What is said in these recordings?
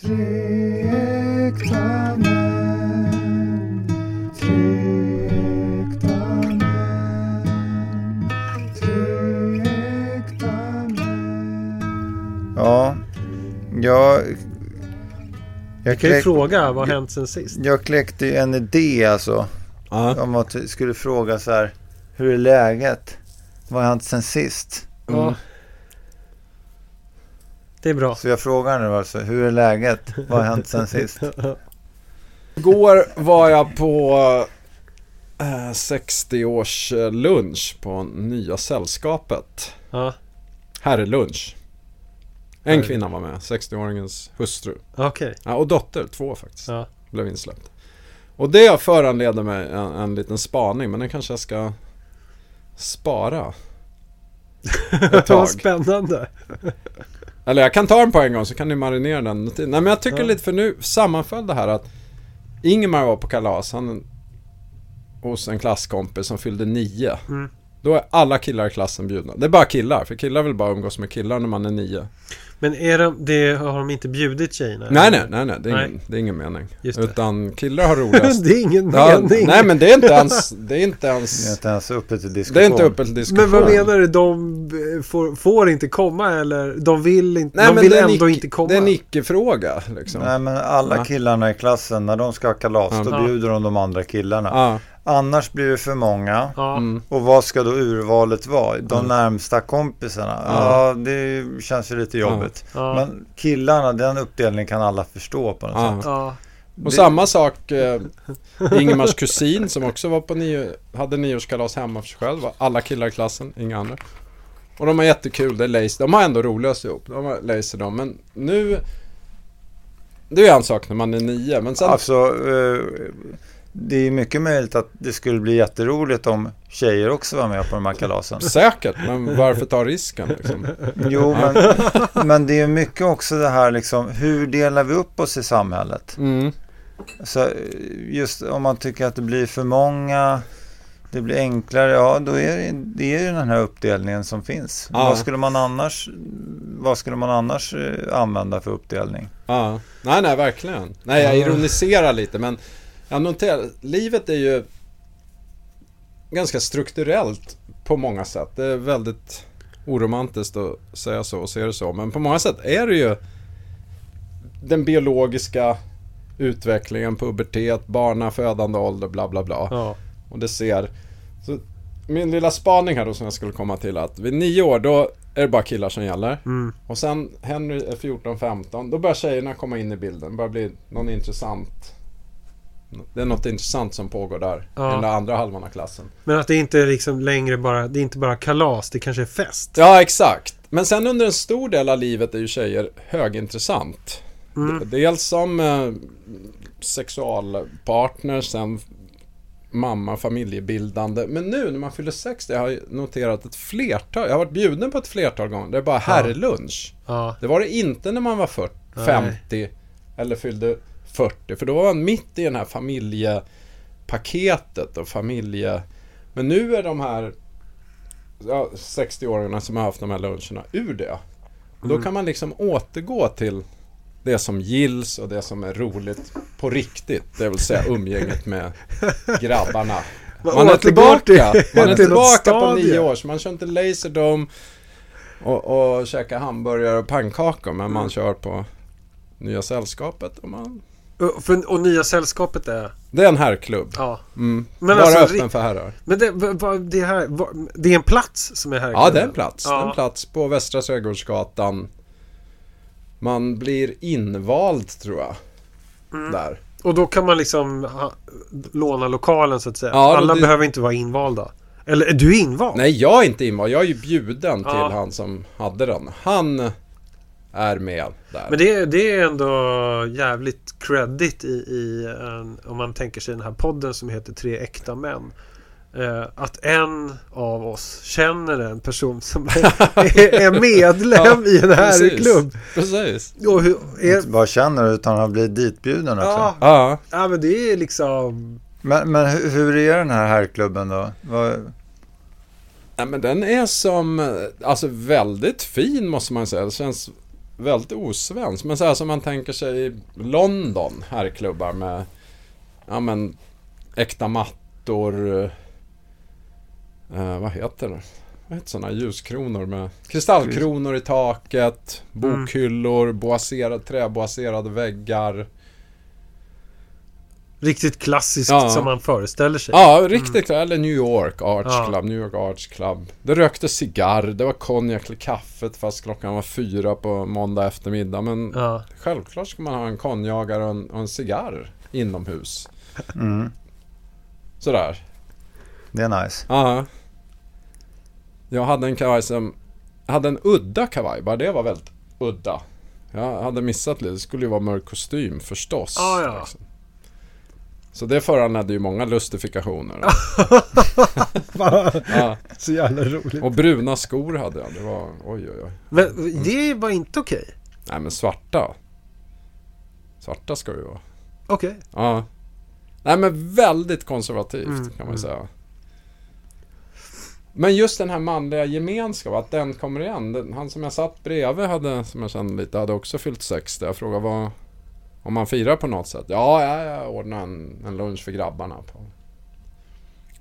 Tre män, tre män, tre män. Ja, jag... Jag, kan ju kläck, fråga, vad har hänt sen sist? jag kläckte ju en idé alltså. Ja. Om att vi skulle fråga så här. Hur är läget? Vad har hänt sen sist? Mm. Ja. Det är bra. Så jag frågar nu alltså. Hur är läget? Vad har hänt sen sist? Igår var jag på eh, 60-års eh, lunch på Nya Sällskapet. Ja, Herrlunch. En Herre. kvinna var med, 60-åringens hustru. okej. Ja, och dotter, två faktiskt, Ja. blev insläppt. Och det föranleder mig en, en liten spaning, men den kanske jag ska spara. Ett Vad tag. spännande. Eller jag kan ta den på en gång så kan ni marinera den. Nej men jag tycker Ja. lite, för nu sammanföll det här att Ingemar var på kalas, han hos en klasskompis som fyllde nio. Mm. Då är alla killar i klassen bjudna. Det är bara killar, för killar vill bara umgås med killar när man är nio. Men är de, det, har de inte bjudit tjejerna? Nej, nej, nej, nej, det är, Nej. ingen, det är ingen mening. Just det. Utan killar har roligast. det är ingen Ja, mening. nej men det är inte ens, det är inte Det är ens, inte ens uppe till diskussion. det är inte uppe till diskussion. Men vad menar du? De eh, får, får inte komma eller? De vill inte? Nej, de vill det är en ändå icke- inte komma? Det är en icke-fråga liksom. Nej men alla Ja. killarna i klassen när de ska ha kalas Ja. då bjuder de de andra killarna. Ja, Annars blir det för många. Ja. mm. Och vad ska då urvalet vara? De Ja. närmsta kompisarna? Ja. Ja, det känns ju lite jobbigt. Ja. Men killarna, den uppdelningen kan alla förstå på något sätt. ja. Och Det- samma sak, eh, Ingemars kusin som också var på nio, hade nioårskalas hemma för sig själv. Var alla killar i klassen, inga andra. Och de har jättekul, det är laser. De har ändå roligast ihop. De har laser de. Men nu... Det är en sak när man är nio, men sen... Alltså, eh, det är mycket möjligt att det skulle bli jätteroligt om tjejer också var med på de här kalasen. Säkert, men varför ta risken liksom? Jo, men, men det är mycket också det här liksom, hur delar vi upp oss i samhället? Mm. Så just om man tycker att det blir för många, det blir enklare, ja då är det, det är ju den här uppdelningen som finns. Ja. Vad skulle man annars, vad skulle man annars eh, använda för uppdelning? Ja. Nej, nej, verkligen. Nej, jag ironiserar lite, men jag noterar, livet är ju ganska strukturellt på många sätt. Det är väldigt oromantiskt att säga så och se det så, men på många sätt är det ju den biologiska utvecklingen, pubertet, barnafödande ålder, bla bla bla. ja. Och det ser... Så min lilla spaning här då som jag skulle komma till att vid nio år då är det bara killar som gäller. Mm. Och sen Henry är 14-15, då börjar tjejerna komma in i bilden. Det börjar bli någon intressant... Det är något intressant som pågår där. Ja. I den där andra halvan av klassen. Men att det inte är liksom längre bara, det är inte bara kalas, det kanske är fest. Ja, exakt. Men sen under en stor del av livet är ju tjejer högintressant. Mm. Dels som eh, sexualpartner, sen mamma, familjebildande. Men nu när man fyller 60 har jag noterat ett flertal, jag har varit bjuden på ett flertal gånger, det är bara herrlunch. Ja. Det var det inte när man var 40, Nej. 50 eller fyllde 40. För då var man mitt i den här familjepaketet och familje... Men nu är de här ja, 60-åringarna som har haft de här luncherna ur det. Och Då Mm. kan man liksom återgå till det som gills och det som är roligt på riktigt. Det vill säga umgänget med grabbarna. Man är tillbaka, man är tillbaka på nio år. Så man kör inte laserdome och, och käkar hamburgare och pannkakor. Men Mm. man kör på Nya Sällskapet. Och man, Och, för, och nya sällskapet är... det är en herrklubb. Ja. Mm. Men Bara alltså, öppen för herrar. Men det, det här, det är en plats som är här. Ja, det är en plats. Ja. En plats på Västra Trädgårdsgatan. Man blir invald tror jag. Mm. Där. Och då kan man liksom ha, låna lokalen så att säga. Ja, Alla det- behöver inte vara invalda. Eller är du invald? Nej, jag är inte invald. Jag är ju bjuden Ja. till han som hade den. Han är med där. Men det, det är ändå jävligt credit i, i en, om man tänker sig den här podden som heter Tre äkta män. Eh, att en av oss känner en person som är, är medlem i en herrklubb. Precis. Och hur, är, Inte bara känner det, utan har blivit ditbjuden också. ja, Ja. ja, men det är liksom... Men, men hur, hur är den här herrklubben då? Vad, Ja, men den är som, alltså väldigt fin måste man säga. Det känns väldigt osvensk. Men så här som man tänker sig i London, här klubbar med ja men äkta mattor. Eh, vad heter det? Vad heter sådana ljuskronor med kristallkronor i taket, bokhyllor, boaserad, träboaserade väggar. Riktigt klassiskt Ja. som man föreställer sig. Ja, riktigt. Eller New York Arts Ja. Club, New York Arts Club. Det röktes cigarr, det var konjak till kaffet fast klockan var fyra på måndag eftermiddag. Men Ja. självklart ska man ha en konjagare och en, och en cigarr inomhus. Mm. Sådär. Det är nice. Ja. Jag hade en kavaj som... Jag hade en udda kavaj, bara det var väldigt udda. Jag hade missat lite, det skulle ju vara mörk kostym förstås. Ja, ja. liksom. Så det föranledde ju många lustifikationer. ja. Så jävla roligt. Och bruna skor hade jag. Det var, oj oj oj. Men det var inte okej? Nej men svarta. Svarta ska ju vara. Okej. Ja. Nej men väldigt konservativt Mm, kan man mm. säga. Men just den här manliga gemenskapen, att den kommer igen. Den, han som jag satt bredvid hade, som jag kände lite, hade också fyllt 60. Jag frågade vad, om man firar på något sätt. Ja, ja jag ordnade en, en lunch för grabbarna på,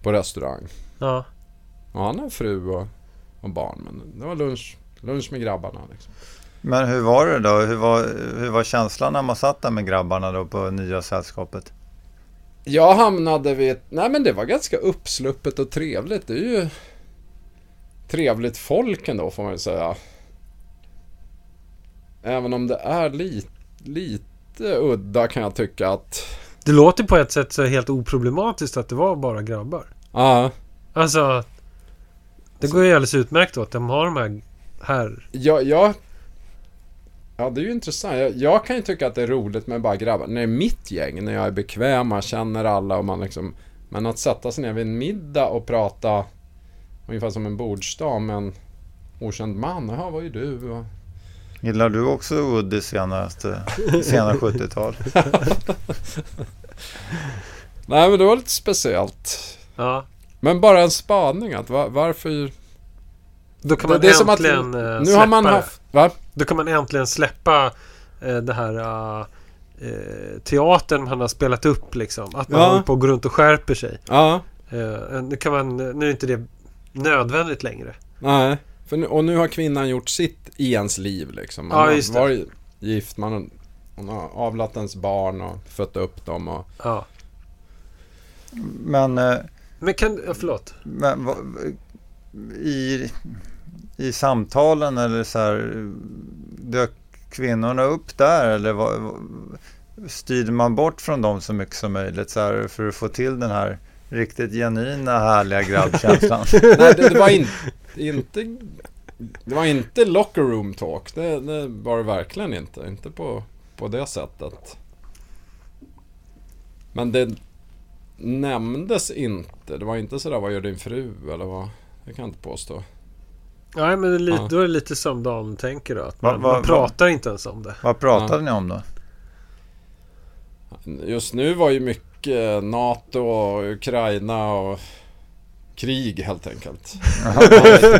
på restaurang. Ja. Och han har fru och, och barn, men det var lunch, lunch med grabbarna. Liksom. Men hur var det då? Hur var, hur var känslan när man satt där med grabbarna då på nya sällskapet? Jag hamnade vid ett, nej men det var ganska uppsluppet och trevligt. Det är ju trevligt folk ändå får man ju säga. Även om det är lite, lite udda kan jag tycka att... Det låter på ett sätt så helt oproblematiskt att det var bara grabbar. Ja, Alltså... Det går ju alldeles utmärkt då att de har de här... här. jag, jag... Ja, det är ju intressant. Jag, jag kan ju tycka att det är roligt med bara grabbar. När det är mitt gäng, när jag är bekväm, man känner alla och man liksom... Men att sätta sig ner vid en middag och prata ungefär som en bordsdag med en okänd man. Jaha, vad är du? Och, Gillar du också Woody senaste, sena 70-tal? Nej, men det var lite speciellt. Ja. Men bara en spaning att va, varför... Då kan Det- man det är som att- äntligen eh, Nu släppa har man det. haft... Va? Då kan man äntligen släppa eh, det här eh, eh, teatern man har spelat upp liksom. Att man Ja. håller på att gå runt och skärper sig. Ja. Eh, nu, kan man, nu är inte det nödvändigt längre. Nej. För nu, och nu har kvinnan gjort sitt i ens liv liksom. Man Ja, har just det. varit gift, man har, hon har avlat ens barn och fött upp dem och... Ja. Men, eh, Men kan... Ja, förlåt. men i, i samtalen eller så här, dök kvinnorna upp där eller vad, vad- styrde man bort från dem så mycket som möjligt så här, för att få till den här riktigt genuina härliga grabbkänslan? Nej, det, det var in, inte... Det var inte locker room talk. Det, det var det verkligen inte. Inte på, på det sättet. Men det nämndes inte. Det var inte sådär, vad gör din fru? Eller vad? Det kan jag inte påstå. Nej, men det är lite, Ja. då är det lite som Dan tänker då. Att Va- man, va- man pratar inte ens om det. Vad pratade ni om då? Just nu var ju mycket NATO och Ukraina och krig helt enkelt.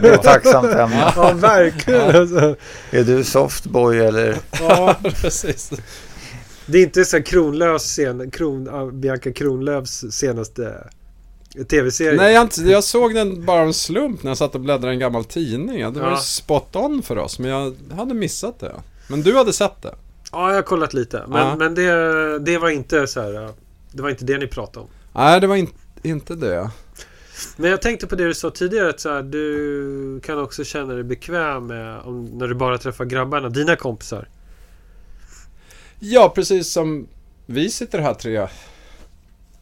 Det är tacksamt ämne. Ja, verkligen. Alltså, Är du softboy eller? Ja, precis. det är inte så här Kronlöfs sen, Kron, Bianca Kronlöfs senaste tv-serie. Nej, jag, inte, jag såg den bara en slump när jag satt och bläddrade i en gammal tidning. Det var Ja. ju spot on för oss, men jag hade missat det. Men du hade sett det? Ja, jag har kollat lite. Men, Ja. men det, det var inte så här... Det var inte det ni pratade om. Nej, det var in, inte det. Men jag tänkte på det du sa tidigare att så här, du kan också känna dig bekväm med om, när du bara träffar grabbarna, dina kompisar. Ja, precis som vi sitter här tre.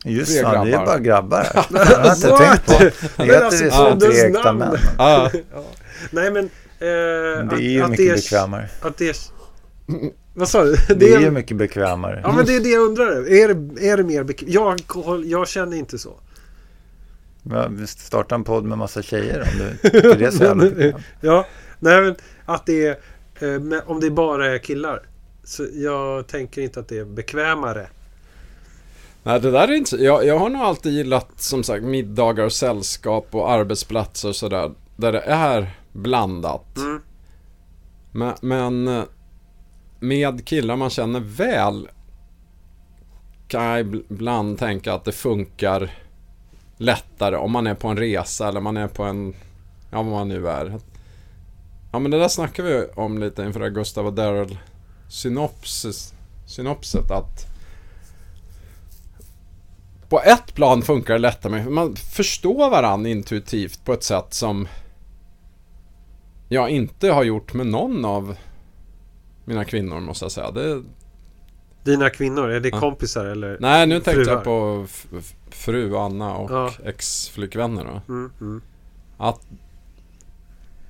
Just Tre fan, det är grabbar. bara grabbar. Det har jag inte tänkt på. Det Men heter alltså, det som tre äkta män. Ja, Ja. Nej men... Eh, det är ju att, mycket att bekvämare. Att det är... Vad sa du? Det är ju mycket bekvämare. Ja men det är det jag undrar. Är det, är det mer bekvämt? Jag, jag känner inte så. Ja, vi startar en podd med massa tjejer om du tycker det är så jävla bekvämt. Ja, nej men att det är... Eh, om det bara är killar. Så jag tänker inte att det är bekvämare. Nej, det där är inte så- jag, jag har nog alltid gillat som sagt middagar och sällskap och arbetsplatser och sådär. Där det är blandat. Mm. Men, men eh, med killar man känner väl kan jag ibland tänka att det funkar lättare om man är på en resa eller man är på en, ja vad man nu är. Ja men det där snackar vi om lite inför det Gustav och Daryl synopsis, synopset att på ett plan funkar det lättare, men man förstår varandra intuitivt på ett sätt som jag inte har gjort med någon av mina kvinnor måste jag säga. Det, Dina kvinnor, är det Ja. kompisar eller? nej, nu tänkte Fruar. jag på fru Anna och Ja. ex-flickvänner. Då. Mm, mm. Att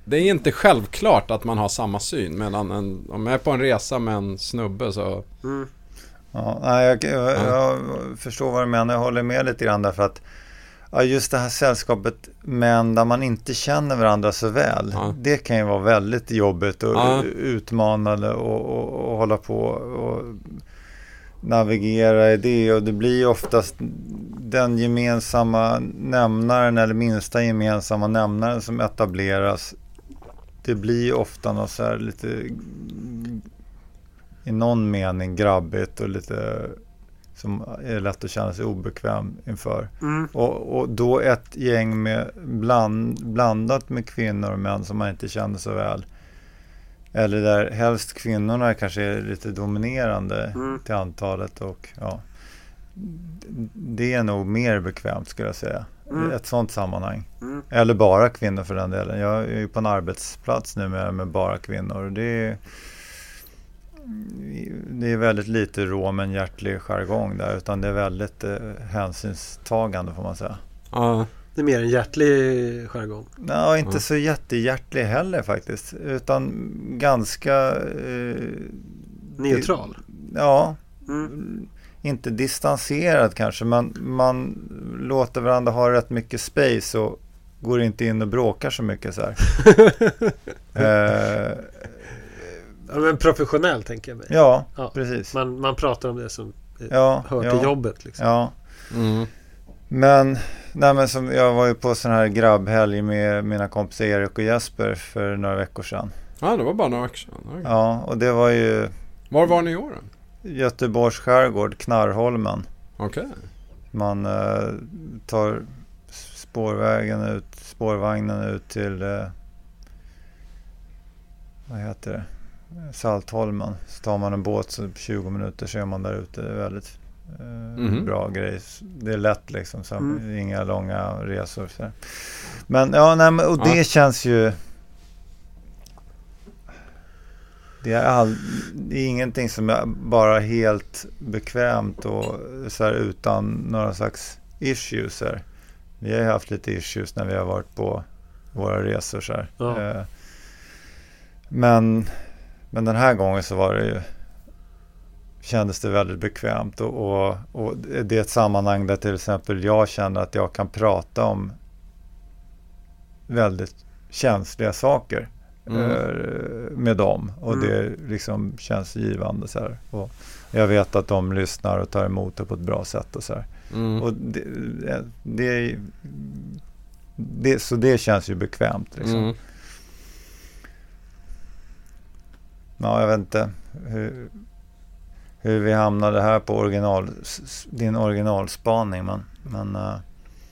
det är inte självklart att man har samma syn. Medan en, om jag är på en resa med en snubbe så... Mm. Ja, jag, jag, jag förstår vad du menar. Jag håller med lite grann därför att ja, just det här sällskapet män där man inte känner varandra så väl. Ja. Det kan ju vara väldigt jobbigt och Ja. utmanande och, och, och hålla på och navigera i det. Och det blir ju oftast den gemensamma nämnaren eller minsta gemensamma nämnaren som etableras. Det blir ju ofta något så här lite i någon mening grabbigt och lite som är lätt att känna sig obekväm inför. Mm. Och, och då ett gäng med bland, blandat med kvinnor och män som man inte känner så väl. Eller där helst kvinnorna kanske är lite dominerande Mm. till antalet. Och, ja, det är nog mer bekvämt skulle jag säga. Mm. Ett sånt sammanhang. Mm. Eller bara kvinnor för den delen. Jag är ju på en arbetsplats nu med, med bara kvinnor. Det är, det är väldigt lite rå men hjärtlig jargong där. Utan det är väldigt eh, hänsynstagande får man säga. Ja, Det är mer en hjärtlig jargong. Nej, inte Ja. så jättehjärtlig heller faktiskt. Utan ganska... Eh, Neutral. ja, Mm. inte distanserad kanske. Men man låter varandra ha rätt mycket space och går inte in och bråkar så mycket så här. eh, Ja, men professionell tänker jag mig. ja, Ja. precis. Man, man pratar om det som eh, Ja, hör ja, till jobbet. Liksom. Ja, mm, men, nej, men som, jag var ju på sån här grabbhelg med mina kompisar Erik och Jesper för några veckor sedan. ja det var bara några veckor sedan. Ja, och det var ju Var var ni i år då? Göteborgs skärgård, Knarrholmen. Okej. Man eh, tar spårvägen ut, spårvagnen ut till, eh, vad heter det, Saltholmen. Så tar man en båt så 20 minuter så är man där ute. Det är väldigt eh, Mhm. bra grej. Det är lätt liksom, så Mm. inga långa resor. Så. Men ja, nej, men, och det Ja. känns ju det är, all, det är ingenting som är bara helt bekvämt och så här utan några slags issues. Här. Vi har ju haft lite issues när vi har varit på våra resor. Så här. Ja. Eh, Men, men den här gången så var det ju kändes det väldigt bekvämt och, och, och det är ett sammanhang där till exempel jag känner att jag kan prata om väldigt känsliga saker Mm. eh, med dem och Mm. det liksom känns givande så här. Och jag vet att de lyssnar och tar emot det på ett bra sätt och så här. Mm. Och det, det, det, så det känns ju bekvämt liksom. Mm. Ja, jag vet inte hur, hur vi hamnade här på original, din originalspaning men, men eh,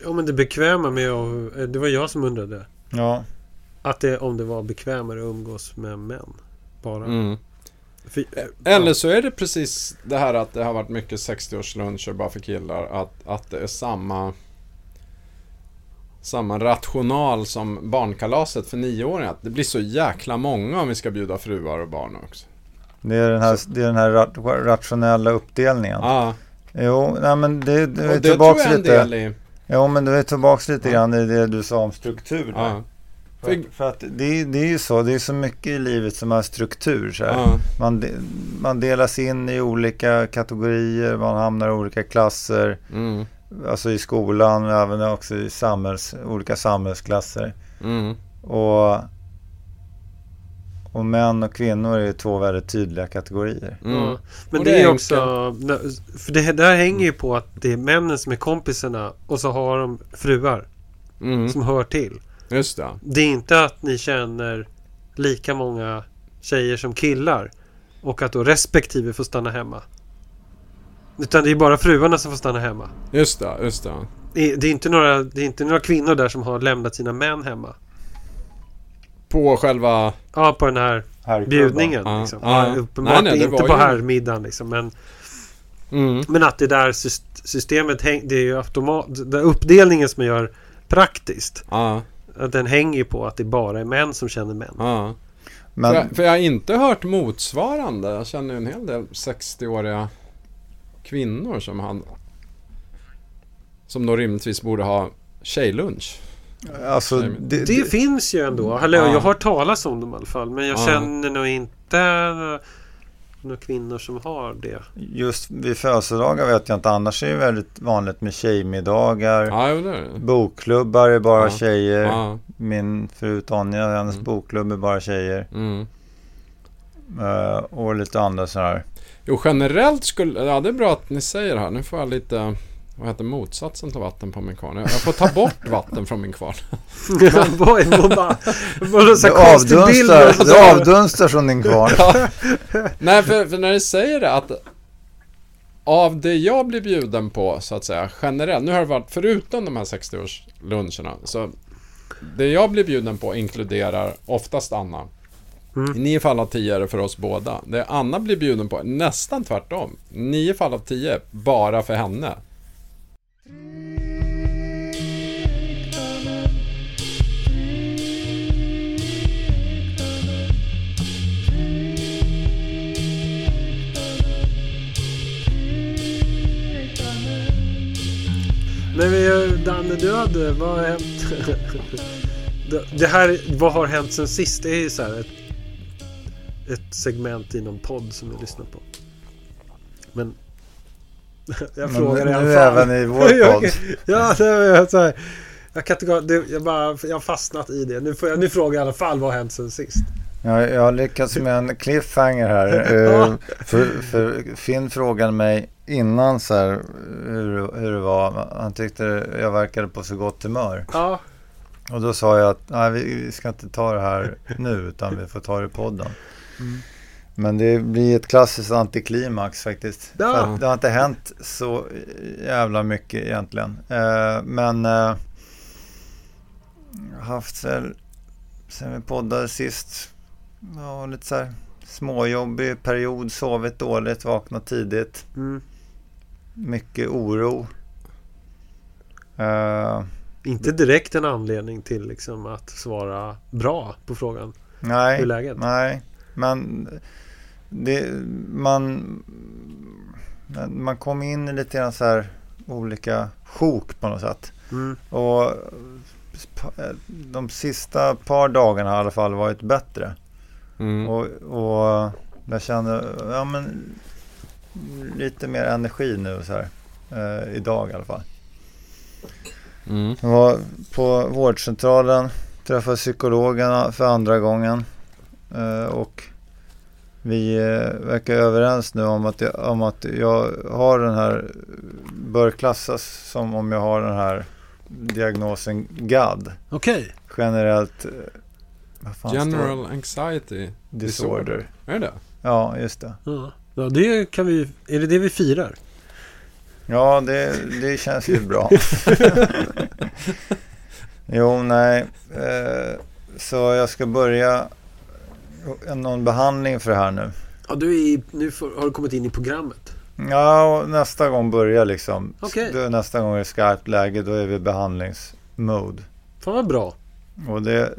Ja, men det bekväma med att... eh, Det var jag som undrade. ja. Att det, om det var bekvämare att umgås med män. Bara. Mm. För, Eller så är det precis det här att det har varit mycket 60-årsluncher bara för killar. Att, att det är samma samma rational som barnkalaset för nioåringar. Det blir så jäkla många om vi ska bjuda fruar och barn också. Det är den här, det är den här rat, rationella uppdelningen. Ja, Jo, nej men det, det är en lite. i... Jo, men det är tillbaks lite Ja. grann i det du sa om struktur. Ja, För, för att det, det är ju så, det är så mycket i livet som har struktur. Så ja, Man, de, man delas in i olika kategorier, man hamnar i olika klasser. mm, Alltså i skolan, men även också i samhälls, olika samhällsklasser. mm, Och, och män och kvinnor är ju två väldigt tydliga kategorier. mm. Ja. Men det, det är också... För det där hänger ju på att det är männen som är kompisarna och så har de fruar Mm. som hör till. Just det. Det är inte att ni känner lika många tjejer som killar. Och att då respektive får stanna hemma. Utan det är bara fruarna som får stanna hemma. Just det, just det. Det är, det är, inte, några, det är inte några kvinnor där som har lämnat sina män hemma. På själva... Ja, på den här Herrklubban. bjudningen. Ja, Liksom. Ja, uppenbart Nej, nej, inte på ju- herrmiddagen liksom. Men, Mm. men att det där syst- systemet det är ju automat... Den uppdelningen som man gör praktiskt. Att den hänger ju på att det bara är män som känner män. Men, För, jag, för jag har inte hört motsvarande. Jag känner ju en hel del 60-åriga kvinnor som han... Som då rimligtvis borde ha tjejlunch. alltså, Det- det, Det finns ju ändå. Eller Ja. jag har hört talas om dem i alla fall. Men jag Ja. känner nog inte några, kvinnor som har det. just vid födelsedagar vet jag inte. Annars är det väldigt vanligt med tjejmiddagar. Ja, är det. Bokklubbar är bara Ja. tjejer. Ja. Min fru Tonja, hennes Mm. bokklubb är bara tjejer. Mm. Eh, och lite andra sådär. Jo, generellt skulle... Ja, det är bra att ni säger det här. Nu får jag lite... Vad heter motsatsen till vatten på min kvarn? Jag får ta bort vatten från min kvarn. Vad är det? Bara, bara så bild. avdunstar, det avdunstar från din kvarn. Nej, för, för när ni säger det att av det jag blir bjuden på, så att säga, generellt. Nu har det varit, förutom de här 60-årsluncherna, så det jag blir bjuden på inkluderar oftast Anna. Mm. I nio fall av tio är det för oss båda. Det Anna blir bjuden på nästan tvärtom. Nio fall av tio bara för henne. Men vi, Danne, du hade... Vad har hänt? Det- Det här, vad har hänt sen sist? Det är ju så här ett, ett segment i någon podd som vi lyssnar på. Men... Jag Men frågar nu i alla fall. även i vår podd. ja, det är så här. Jag kan inte det, jag, bara, jag har fastnat i det. Nu, får jag, nu frågar jag i alla fall vad har hänt sen sist? Jag, jag har lyckats med en cliffhanger här. Ja. Eh, för, för Finn frågade mig innan så här, hur, hur det var. Han tyckte jag verkade på så gott humör. Ja, Och då sa jag att nej, vi, vi ska inte ta det här nu utan vi får ta det i podden. Mm. Men det blir ett klassiskt antiklimax faktiskt. Ja. Det har inte hänt så jävla mycket egentligen. Eh, men eh, haft väl sen vi poddade sist. Ja, lite så här småjobbig period, sovit dåligt, vaknat tidigt. mm. Mycket oro. Eh, Inte direkt en anledning till liksom att svara bra på frågan. nej. Hur läget? Nej, men det, man, man kom in i lite grann så här olika sjok på något sätt. Mm. Och de sista par dagarna har i alla fall varit bättre. Mm. Och, och jag känner ja, men, lite mer energi nu så här. Eh, idag i alla fall. Mm. Jag var på vårdcentralen, träffade psykologerna för andra gången. Eh, och vi eh, verkar överens nu om att, jag, om att jag har den här, bör klassas som om jag har den här diagnosen GAD. Okej. Generellt, eh, vad fan står General anxiety disorder. Är det det? Ja, just det. Ja. ja, det kan vi... Är det det vi firar? Ja, det, det känns ju bra. jo, nej. Eh, så jag ska börja någon behandling för det här nu. Ja, du är i, nu får, har du kommit in i programmet. Ja, och nästa gång börjar liksom. Då, nästa gång är det skarpt läge, då är vi i behandlingsmode. Fan vad bra. Och det,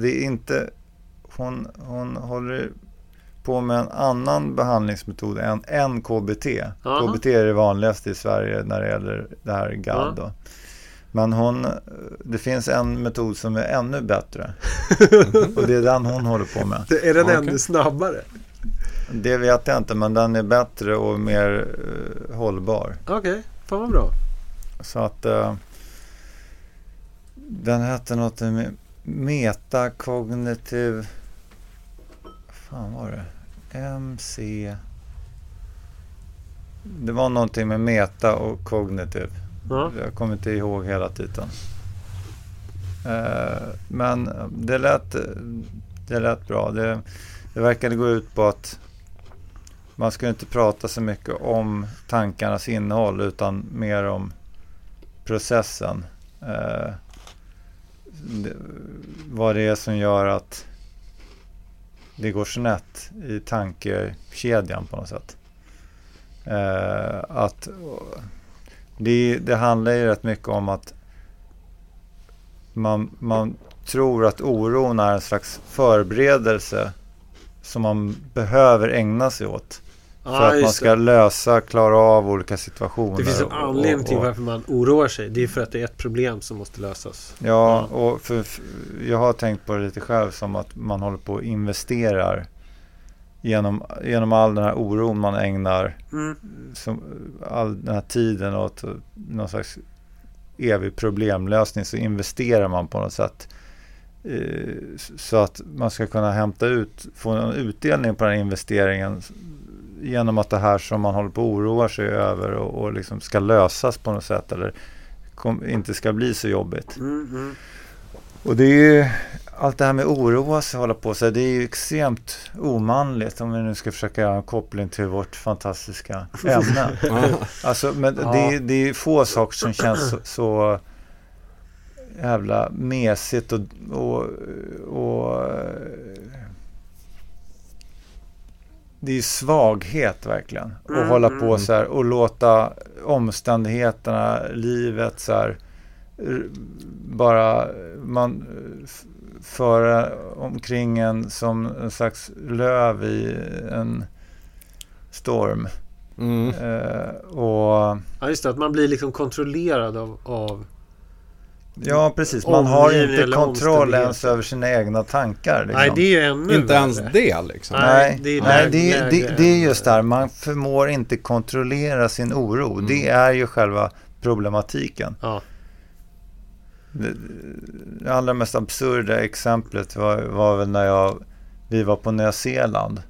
det är inte... Hon, hon håller på med en annan behandlingsmetod än, än KBT. Aha. KBT är det vanligaste i Sverige när det gäller det här GAD. Då. Men hon, det finns en metod som är ännu bättre. Och det är den hon håller på med. Det är den Okej. ännu snabbare? Det vet jag inte, men den är bättre och mer eh, hållbar. Okej, fan vad bra. Så att eh, den hette något med metakognitiv... Vad fan var det? MC... Det var någonting med meta och kognitiv. Ja. Jag kommer inte ihåg hela titeln. Eh, men det lät, det lät bra. Det, det verkade gå ut på att man ska inte prata så mycket om tankarnas innehåll utan mer om processen. Eh, det, vad det är som gör att det går snett i tankekedjan på något sätt. Eh, att det, det handlar ju rätt mycket om att man, man tror att oron är en slags förberedelse som man behöver ägna sig åt. För Ja, att man ska det. lösa, klara av olika situationer. det finns en anledning till varför man oroar sig. Det är för att det är ett problem som måste lösas. Ja, och för, för, jag har tänkt på det lite själv som att man håller på och investerar genom, genom all den här oron man ägnar Mm. som, all den här tiden åt någon slags evig problemlösning så investerar man på något sätt. Eh, så att man ska kunna hämta ut, få en utdelning på den här investeringen genom att det här som man håller på att oroa sig över och, och liksom ska lösas på något sätt eller kom, inte ska bli så jobbigt. Mm, mm. Och det är allt det här med oroa sig och hålla på sig. Det är ju extremt omanligt om vi nu ska försöka göra en koppling till vårt fantastiska ämne. Alltså, men Ja. det, är- det är få saker som känns så, så jävla mesigt och, och, och det är ju svaghet verkligen. Att Mm, hålla mm. på så här och låta omständigheterna, livet så här bara man föra omkring en som en slags löv i en storm. Mm. Eh, och Ja, just det. Att man blir liksom kontrollerad av... av ja, precis. Man har inte kontroll ens över sina egna tankar. Liksom. Nej, det är ju ännu Inte ens det liksom. Nej, det är nej, det, är- det, det är just där. Man förmår inte kontrollera sin oro. Mm. Det är ju själva problematiken. Ja. Det, allra mest absurda exemplet var, var väl när jag, vi var på Nya Zeeland.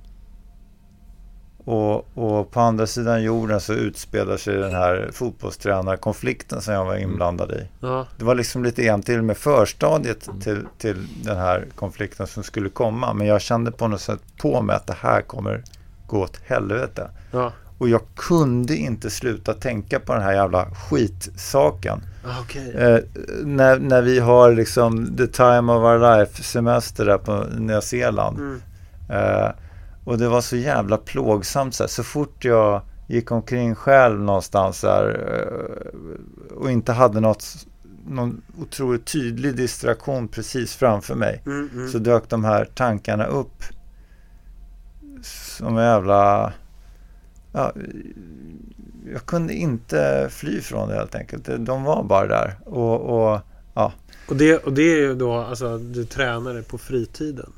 Och, och på andra sidan jorden så utspelar sig den här fotbollstränarkonflikten som jag var inblandad i. Ja. Det var liksom lite grann till och med förstadiet till, till den här konflikten som skulle komma. Men jag kände på något sätt på mig att det här kommer gå åt helvete. Ja. Och jag kunde inte sluta tänka på den här jävla skitsaken. Ah, Okej. Eh, när, när vi har liksom the time of our life semester där på Nya Zeeland. Mm. Eh, och det var så jävla plågsamt så, här. så fort jag gick omkring själv någonstans där eh, och inte hade något, någon otroligt tydlig distraktion precis framför mig. Mm, mm. Så dök de här tankarna upp som jävla... Ja, jag kunde inte fly från det helt enkelt. De var bara där. Och, och Och, det, och det är ju då, alltså du tränade på fritiden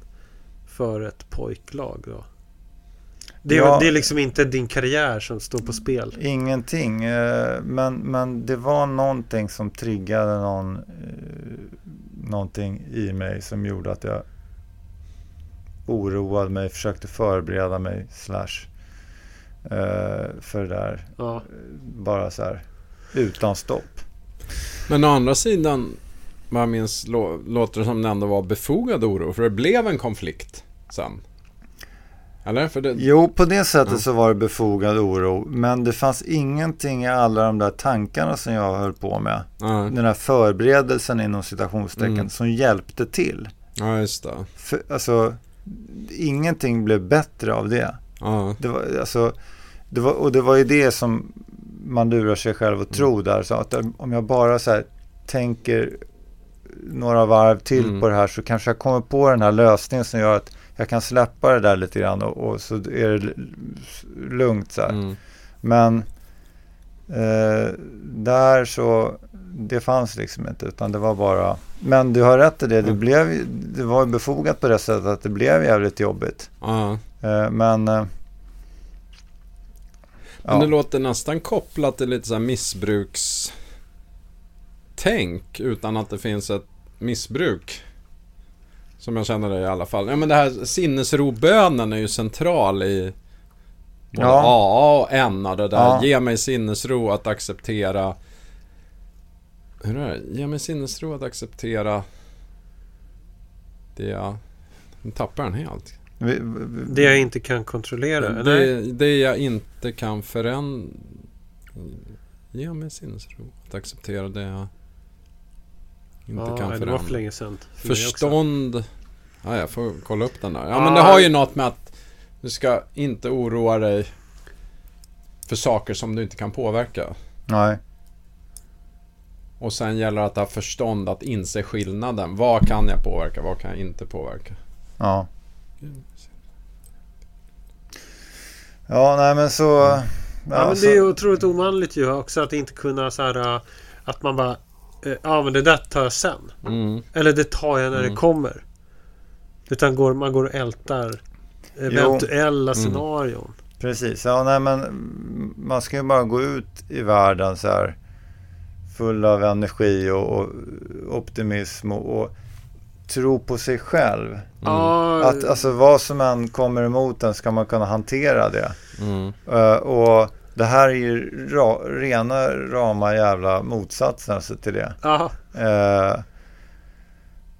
för ett pojklag då? Det är, Ja. det är liksom inte din karriär som står på spel? ingenting. eh, Men, men det var någonting som triggade någon, eh, någonting i mig som gjorde att jag oroade mig, försökte förbereda mig slash för det där. Ja. Bara så här utan stopp. Men å andra sidan, vad jag minns, lå- låter det som det ändå var befogad oro. För det blev en konflikt sen. Eller? För det... Jo, på det sättet Ja. så var det befogad oro. Men det fanns ingenting i alla de där tankarna som jag höll på med. Ja, Den här förberedelsen inom citationstecken Mm. som hjälpte till. ja, just det. För, alltså, ingenting blev bättre av det. Ja, det, var, alltså, det var, och det var ju det som man lurar sig själv att tro där. Så att om jag bara så här, tänker några varv till Mm. på det här så kanske jag kommer på den här lösningen som gör att jag kan släppa det där lite grann och, och så är det lugnt så här. mm. Men eh, där så, det fanns liksom inte utan det var bara, men du har rätt i det, det, Mm. blev, det var befogat på det sättet att det blev jävligt jobbigt. Eh, men eh, Men ja. det låter nästan kopplat till lite så här missbrukstänk utan att det finns ett missbruk. Som jag känner det i alla fall. Ja men det här sinnesrobönen är ju central i både Ja. AA och NA. Det där Ja. ge mig sinnesro att acceptera Hur är det? Ge mig sinnesro att acceptera det jag... Nu tappar den helt. Det jag inte kan kontrollera? Nej. Det, det jag inte kan förändra... Ge mig sinnesro att acceptera det jag inte ja, kan det förändra. var för länge sedan. för. Förstånd... Ja, jag får kolla upp den där. Ja, Ja. men det har ju något med att du ska inte oroa dig för saker som du inte kan påverka. nej. Och sen gäller det att ha förstånd att inse skillnaden. Vad kan jag påverka? Vad kan jag inte påverka? Ja. Ja, nej men så... Ja, Ja, men så- det är otroligt ovanligt ju också att inte kunna så här äh, att man bara äh, Ja men det där tar jag sen. Mm. Eller det tar jag när Mm. det kommer. Utan går, man går och ältar eventuella Mm. scenarion. Precis, ja nej men mm, man ska ju bara gå ut i världen så här full av energi och, och optimism och, och tro på sig själv. Mm. Ja, Att alltså vad som än kommer emot en ska man kunna hantera det. Mm. Eh, och det här är ju ra, rena rama jävla motsatsen alltså till det. ja, Eh,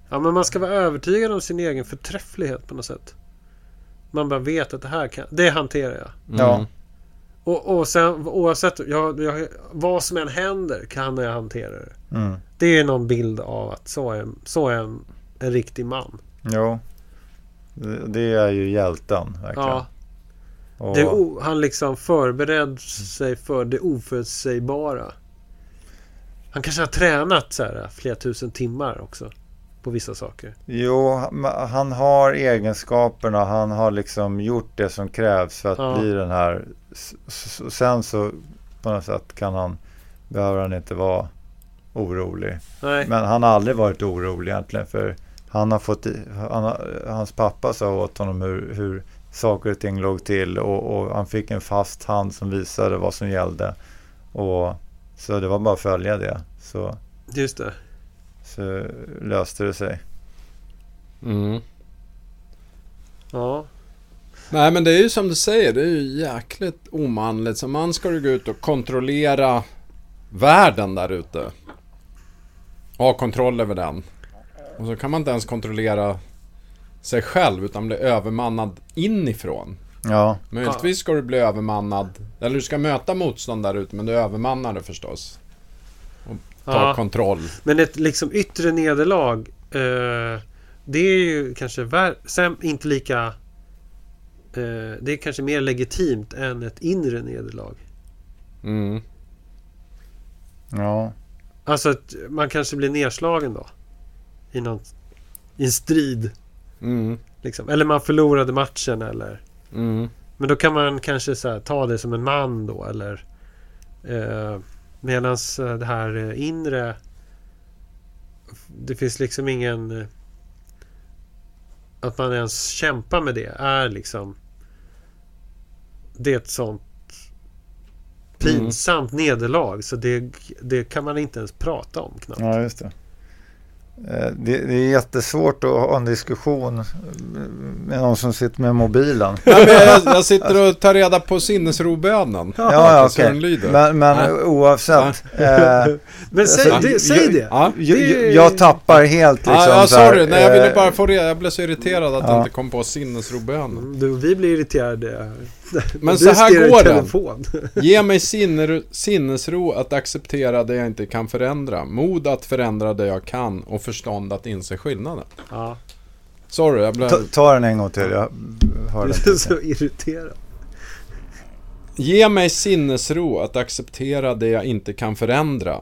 ja, men man ska vara övertygad om sin egen förträfflighet på något sätt. Man bara vet att det här kan, det hanterar jag. Ja. Mm. Och, och sen oavsett jag, jag, vad som än händer kan jag hantera det. mm, Det är någon bild av att så är, så är en, riktig man. jo. Det, är ju hjälten verkligen. Ja, o- han liksom förberedd sig för det oförutsägbara. Han kanske har tränat så här flera tusen timmar också. På vissa saker. Jo, han- har egenskaperna. Han har liksom gjort det som krävs för att Ja. bli den här. Sen så på något sätt kan han, behöver han inte vara orolig. Nej, Men han har aldrig varit orolig egentligen. För han har fått, han hans pappa sa åt honom hur, hur saker och ting låg till. Och, och han fick en fast hand som visade vad som gällde. Och, så det var bara att följa det. Så, just det. så löste det sig. Mm. Ja, Nej men det är ju som du säger, det är ju jäkligt omanligt. Som man ska du gå ut och kontrollera världen där ute. Ha kontroll över den. Och så kan man inte ens kontrollera sig själv utan bli övermannad inifrån. Ja, Möjligtvis ska du bli övermannad, eller du ska möta motstånd där ute men du är övermannad förstås. Och ta Ja. kontroll. men ett liksom yttre nederlag. Eh, det är ju kanske vär- sen inte lika... Eh, det är kanske mer legitimt än ett inre nederlag. Mm. ja. Alltså att man kanske blir nedslagen då. I någon... I en strid. Mm. Liksom. Eller man förlorade matchen eller... Mm. Men då kan man kanske så här, ta det som en man då eller... Eh, Medan det här eh, inre... Det finns liksom ingen... eh, Att man ens kämpar med det är liksom... Det är ett sånt pinsamt nederlag så det, det kan man inte ens prata om knappt. Ja, just det. Eh, Det, det är jättesvårt att ha en diskussion med någon som sitter med mobilen. Nej, men jag, jag sitter och tar reda på sinnesrobönen. Ja, ja Så lyder. Men, men Ja. oavsett. Eh, Men säg, Alltså, det, säg jag- det! Ja. jag, Det- jag tappar helt liksom. Ja, ja så här, sorry. Nej, jag ville eh, bara få reda. Jag blev så irriterad att ja. jag inte kom på sinnesrobönen. Du, vi blir irriterade. Men så här går det. telefon. Ge mig sinner, sinnesro att acceptera det jag inte kan förändra. Mod att förändra det jag kan och förstånd att inse skillnaden. Ja, Sorry, jag blev... ta, ta den en gång till. Jag hörde du är inte. så irriterad. Ge mig sinnesro att acceptera det jag inte kan förändra.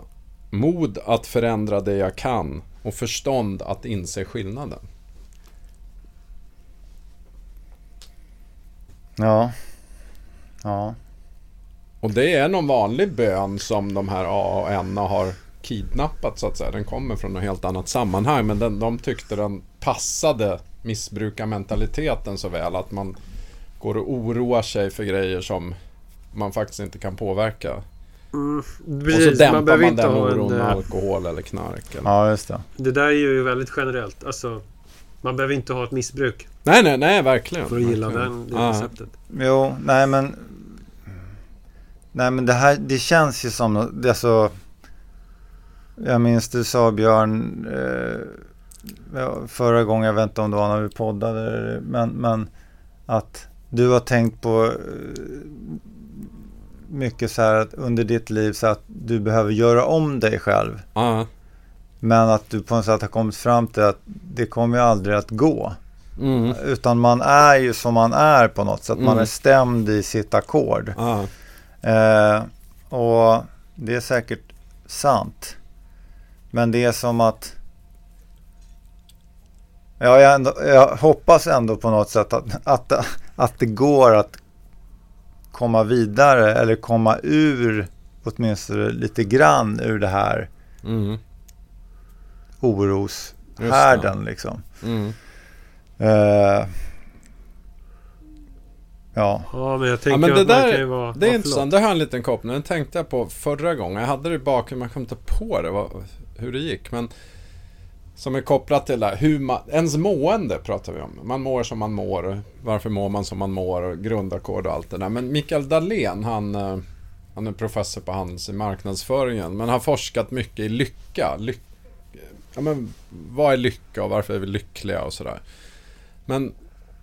Mod att förändra det jag kan och förstånd att inse skillnaden. Ja. Ja. Och det är någon vanlig bön som de här A och N har kidnappat så att säga. Den kommer från något helt annat sammanhang men den, de tyckte den passade missbrukarmentaliteten så väl att man går och oroar sig för grejer som man faktiskt inte kan påverka. Mm, och så precis, dämpar man behöver man inte den ha oron en... med eh, alkohol eller knark. Eller. ja, just det. Det där är ju väldigt generellt. Alltså, man behöver inte ha ett missbruk Nej, nej, nej, verkligen. för att gilla verkligen. den, det Ja. receptet. Jo, nej men. Nej men det här, det känns ju som, nå- det är så. Jag minns du sa Björn, eh, förra gången, jag vet inte om det var när vi poddade, men, men att du har tänkt på eh, mycket så här att under ditt liv så att du behöver göra om dig själv. Ja. Men att du på något sätt har kommit fram till att det kommer ju aldrig att gå. Mm. Utan man är ju som man är på något sätt. Man Mm. är stämd i sitt ackord. Ja. Eh, och det är säkert sant. Men det är som att ja, jag, ändå, jag hoppas ändå på något sätt att, att, att det går att komma vidare eller komma ur åtminstone lite grann ur det här Mm. oroshärden liksom. Mm. Eh, ja, Ja, men jag Ja, tänker men det att man där, kan ju vara... det är ja, intressant. Det har jag en liten koppling. Den tänkte jag på förra gången. Jag hade det i bakhuvudet, men jag kom inte på det, vad, hur det gick. Men som är kopplat till det hur man, ens mående pratar vi om. Man mår som man mår. Varför mår man som man mår? Och grundackord och allt det där. Men Mikael Dahlén, han, eh, han är professor på Handels i marknadsföringen. Men har forskat mycket i lycka. Lyck, ja, men, vad är lycka och varför är vi lyckliga och sådär. Men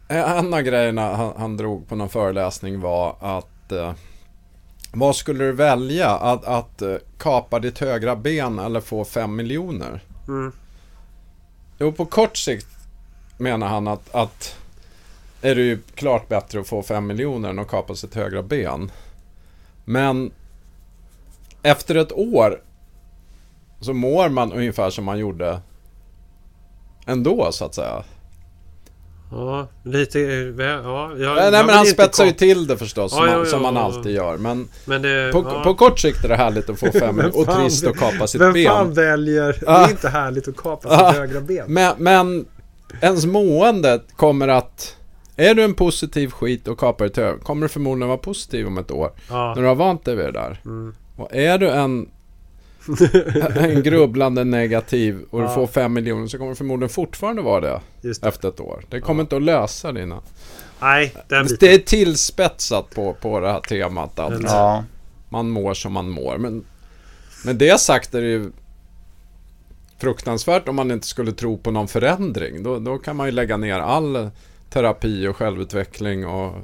en av grejerna han, han drog på någon föreläsning var att eh, vad skulle du välja? Att, att eh, kapa ditt högra ben eller få fem miljoner? Mm. Jo, på kort sikt menar han att, att är det ju klart bättre att få fem miljoner än att kapa sitt högra ben. Men efter ett år så mår man ungefär som man gjorde ändå så att säga. Ja, lite... Ja, jag, Nej, nej men han spetsar ju till det förstås, som, Ja, ja, som ja, man ja. alltid gör. Men Men det... på, ja. på kort sikt är det härligt att få fem Vem och trist att kapa sitt Vem ben. fan väljer... Det Ah. är inte härligt att kapa Ah. sitt högra ben. Men, men ens mående kommer att... Är du en positiv skit och kapar ett hög kommer du förmodligen vara positiv om ett år. Ja. När du har vant dig vid det där. Mm. Och är du en, en grubblande negativ och du Ja. får fem miljoner så kommer du förmodligen fortfarande vara det Just det. efter ett år. Det kommer inte att lösa dina... Nej, den biten. Det är tillspetsat på, på det här temat att Eller- ja, man mår som man mår. Men med det sagt är det ju fruktansvärt om man inte skulle tro på någon förändring. Då, då kan man ju lägga ner all terapi och självutveckling och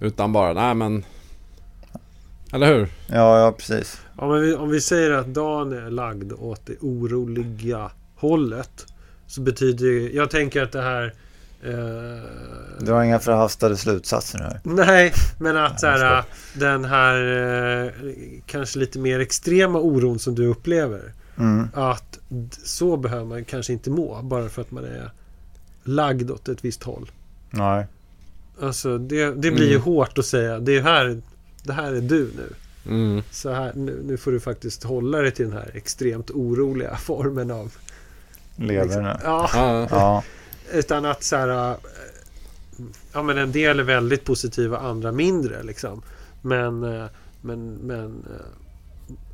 utan bara, nej men... Eller hur? ja, ja precis. Men vi, om vi säger att dagen är lagd åt det oroliga hållet. Så betyder ju... Jag tänker att det här... Eh, Du har inga förhastade slutsatser här. Nej, men att så här, den här eh, kanske lite mer extrema oron som du upplever. Mm. Att så behöver man kanske inte må bara för att man är lagd åt ett visst håll. Nej. Alltså det, det blir ju Mm. hårt att säga. Det, är här, det här är du nu. Mm. Så här, nu, nu får du faktiskt hålla dig till den här extremt oroliga formen av... Lever liksom- nu. ja, Ja, Ja, utan att så här... Ja men en del är väldigt positiva, andra mindre liksom. Men... eh, Men... men eh,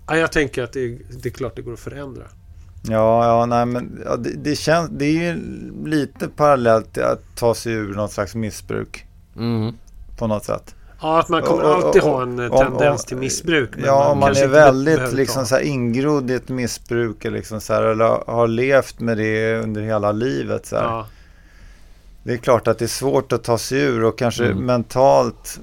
ja, jag tänker att det, det är klart det går att förändra. ja, ja nej men ja, det, det känns, det är ju lite parallellt att ta sig ur något slags missbruk mm. på något sätt. Ja, att man kommer Och- och- alltid och- ha en eh, tendens om- till missbruk. men Ja, om man kanske är väldigt liksom så här ingrodd i ett missbruk eller, liksom så här, eller har levt med det under hela livet. Så här. Ja, Det är klart att det är svårt att ta sig ur och kanske Mm. mentalt,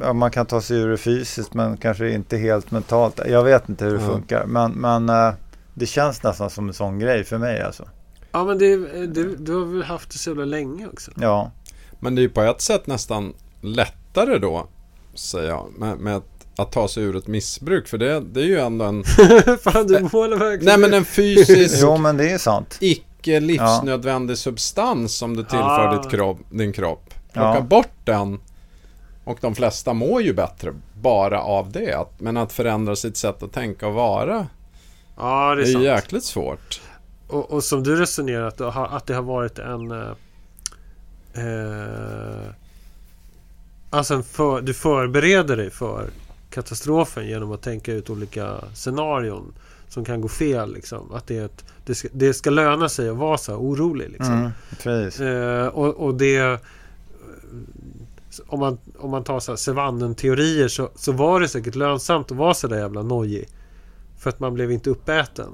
ja, man kan ta sig ur det fysiskt men kanske inte helt mentalt. Jag vet inte hur det Ja. funkar men, men eh, det känns nästan som en sån grej för mig alltså. ja men det, det, du har väl haft det så jävla länge också? Ja, Men det är ju på ett sätt nästan lättare då, säger jag, med, med att, att ta sig ur ett missbruk. För det, det är ju ändå en... Fan, du målar verkligen... Nej men en fysisk, jo men det är sant. icke livsnödvändig substans som du tillför Ah. ditt kropp, din kropp. Plocka Ja. bort den och de flesta mår ju bättre bara av det. Men att förändra sitt sätt att tänka och vara Ja, det är är sant. jäkligt svårt. Och, och som du resonerar att, det har- att det har varit en... eh, Eh, alltså för, du förbereder dig för katastrofen genom att tänka ut olika scenarion som kan gå fel. Liksom. Att det, ett, det, ska, det ska löna sig att vara så här orolig. Liksom. Mm, precis. Eh, och, och det... Om man, om man tar så här Sevannen-teorier så, så var det säkert lönsamt att vara så där jävla nojig. För att man blev inte uppäten.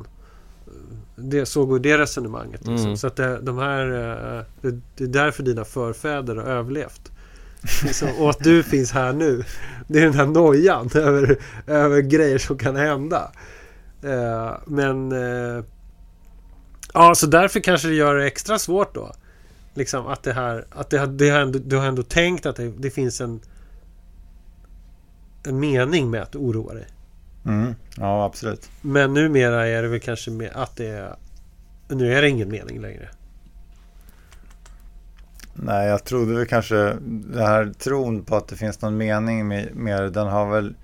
Det, så går det resonemanget. Liksom. Mm. Så att det, de här, eh, det, det är därför dina förfäder har överlevt. Liksom, och att du finns här nu. Det är den här nojan över, över grejer som kan hända. Eh, men... Eh, ja, så därför kanske det gör det extra svårt då. Liksom att det här... Att det, det har ändå, du har ändå tänkt att det, det finns en... En mening med att oroa dig. Mm. Ja, absolut. Men numera är det väl kanske med att det är... Nu är det ingen mening längre. Nej, jag trodde väl kanske den här tron på att det finns någon mening med, med det, den har väl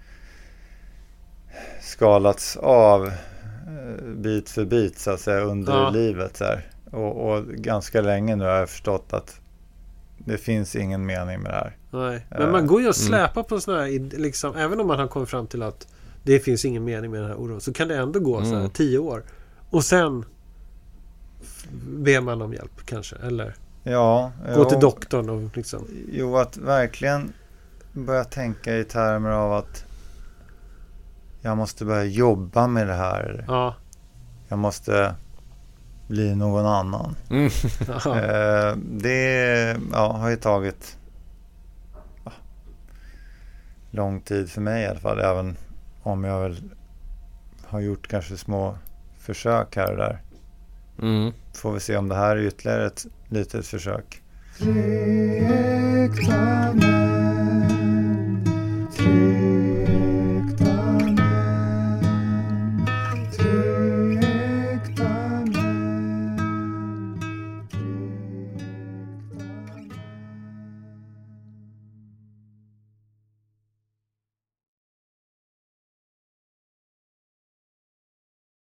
skalats av eh, bit för bit så att säga under Ja. livet. Så. Och, och ganska länge nu har jag förstått att det finns ingen mening med det här. Nej. Men Eh, man går ju och mm. släpar på sådana här, liksom, även om man har kommit fram till att det finns ingen mening med den här oron, så kan det ändå gå så här Mm. tio år. Och sen ber man om hjälp kanske, eller Ja, gå jo, till doktorn och liksom. Jo, att verkligen börja tänka i termer av att jag måste börja jobba med det här. Ja. Jag måste bli någon annan. Mm. Eh, det ja, har ju tagit ja, lång tid för mig i alla fall. Även om jag väl har gjort kanske små försök här och där. Mm. Får vi se om det här är ytterligare ett litet försök. Män